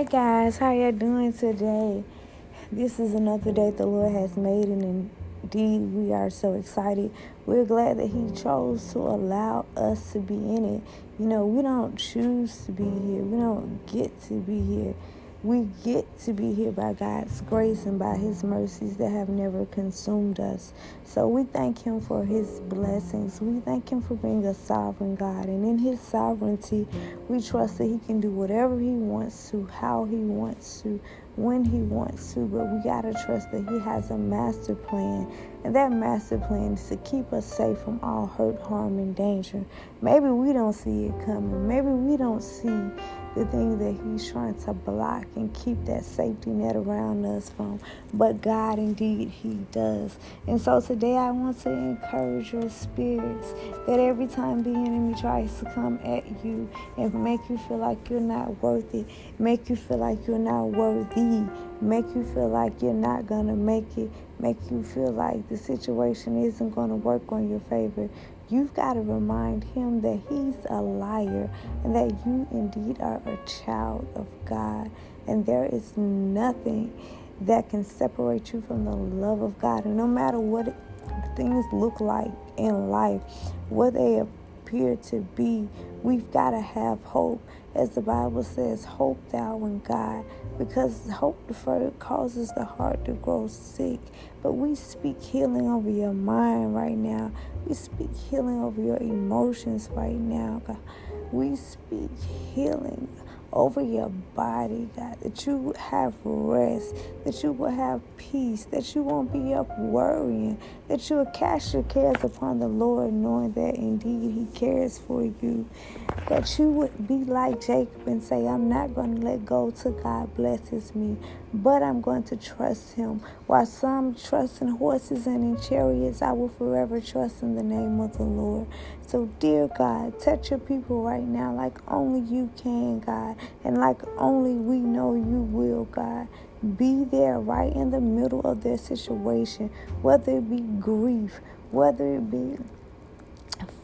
Hi guys, how y'all doing today? This is another day the Lord has made, and indeed we are so excited. We're glad that He chose to allow us to be in it. You know, we don't choose to be here. We don't get to be here. We get to be here by God's grace and by His mercies that have never consumed us. So we thank Him for His blessings. We thank Him for being a sovereign God. And in His sovereignty, we trust that He can do whatever He wants to, how He wants to, when He wants to. But we got to trust that He has a master plan. And that master plan is to keep us safe from all hurt, harm, and danger. Maybe we don't see it coming. Maybe we don't see the thing that He's trying to block and keep that safety net around us from. But God, indeed, He does. And so today I want to encourage your spirits that every time the enemy tries to come at you and make you feel like you're not worth it, make you feel like you're not worthy, make you feel like you're not going to make it, make you feel like the situation isn't going to work on your favor. You've got to remind him that he's a liar and that you indeed are a child of God. And there is nothing that can separate you from the love of God. And no matter what things look like in life, what they appear to be, we've got to have hope. As the Bible says, hope thou in God, because hope deferred causes the heart to grow sick. But we speak healing over your mind right now. We speak healing over your emotions right now, God. We speak healing over your body, God, that you have rest, that you will have peace, that you won't be up worrying, that you will cast your cares upon the Lord, knowing that indeed He cares for you, that you would be like Jacob and say, I'm not going to let go till God blesses me, but I'm going to trust Him. While some trust in horses and in chariots, I will forever trust in the name of the Lord. So, dear God, touch your people right now like only you can, God and like only we know you will, God. Be there right in the middle of their situation, whether it be grief, whether it be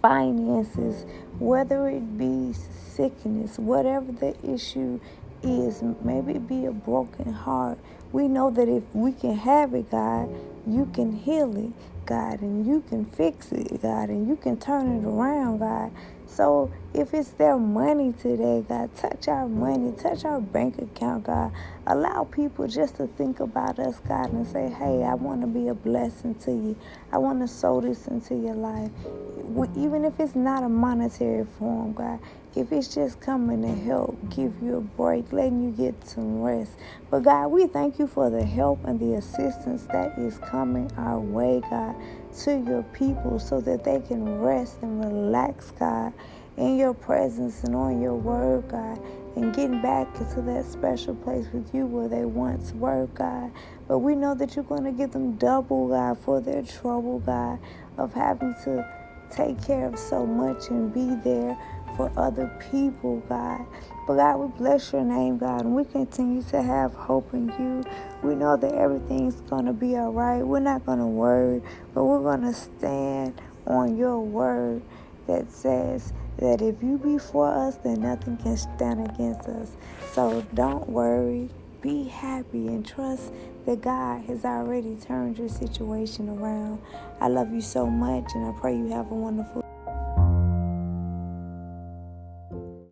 finances, whether it be sickness, whatever the issue is, maybe be a broken heart. We know that if we can have it, God, you can heal it, God, and you can fix it, God, and you can turn it around, God. So if it's their money today, God, touch our money, touch our bank account, God. Allow people just to think about us, God, and say, hey, I want to be a blessing to you. I want to sow this into your life. Even if it's not a monetary form, God, if it's just coming to help give you a break, letting you get some rest. But God, we thank you for the help and the assistance that is coming our way, God, to your people so that they can rest and relax, God, in your presence and on your word, God, and getting back into that special place with you where they once were, God. But we know that you're going to give them double, God, for their trouble, God, of having to take care of so much and be there for other people, God. But God, we bless your name, God, and we continue to have hope in you. We know that everything's going to be all right. We're not going to worry, but we're going to stand on your word that says that if you be for us, then nothing can stand against us. So don't worry. Be happy and trust that God has already turned your situation around. I love you so much, and I pray you have a wonderful